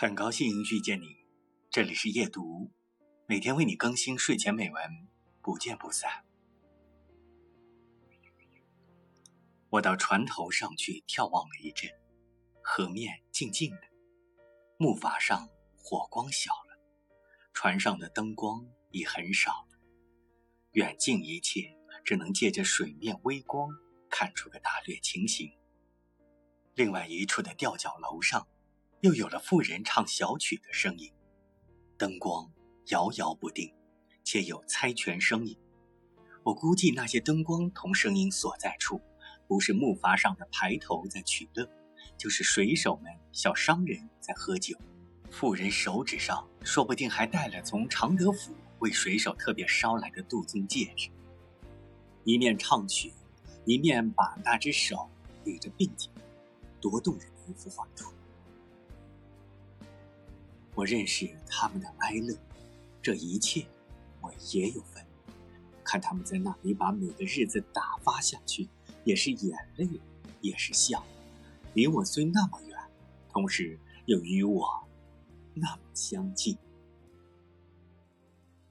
很高兴遇见你，这里是夜读，每天为你更新睡前美文，不见不散。我到船头上去眺望了一阵，河面静静的，木筏上火光小了，船上的灯光已很少了，远近一切只能借着水面微光看出个大略情形。另外一处的吊脚楼上。又有了妇人唱小曲的声音，灯光摇摇不定，且有猜拳声音。我估计那些灯光同声音所在处，不是木筏上的排头在取乐，就是水手们、小商人在喝酒。妇人手指上说不定还戴了从常德府为水手特别捎来的镀金戒指。一面唱曲，一面把那只手捋着鬓角，多动人的一幅画图。我认识他们的哀乐，这一切我也有份。看他们在那里把每个日子打发下去，也是眼泪，也是笑。离我虽那么远，同时又与我那么相近。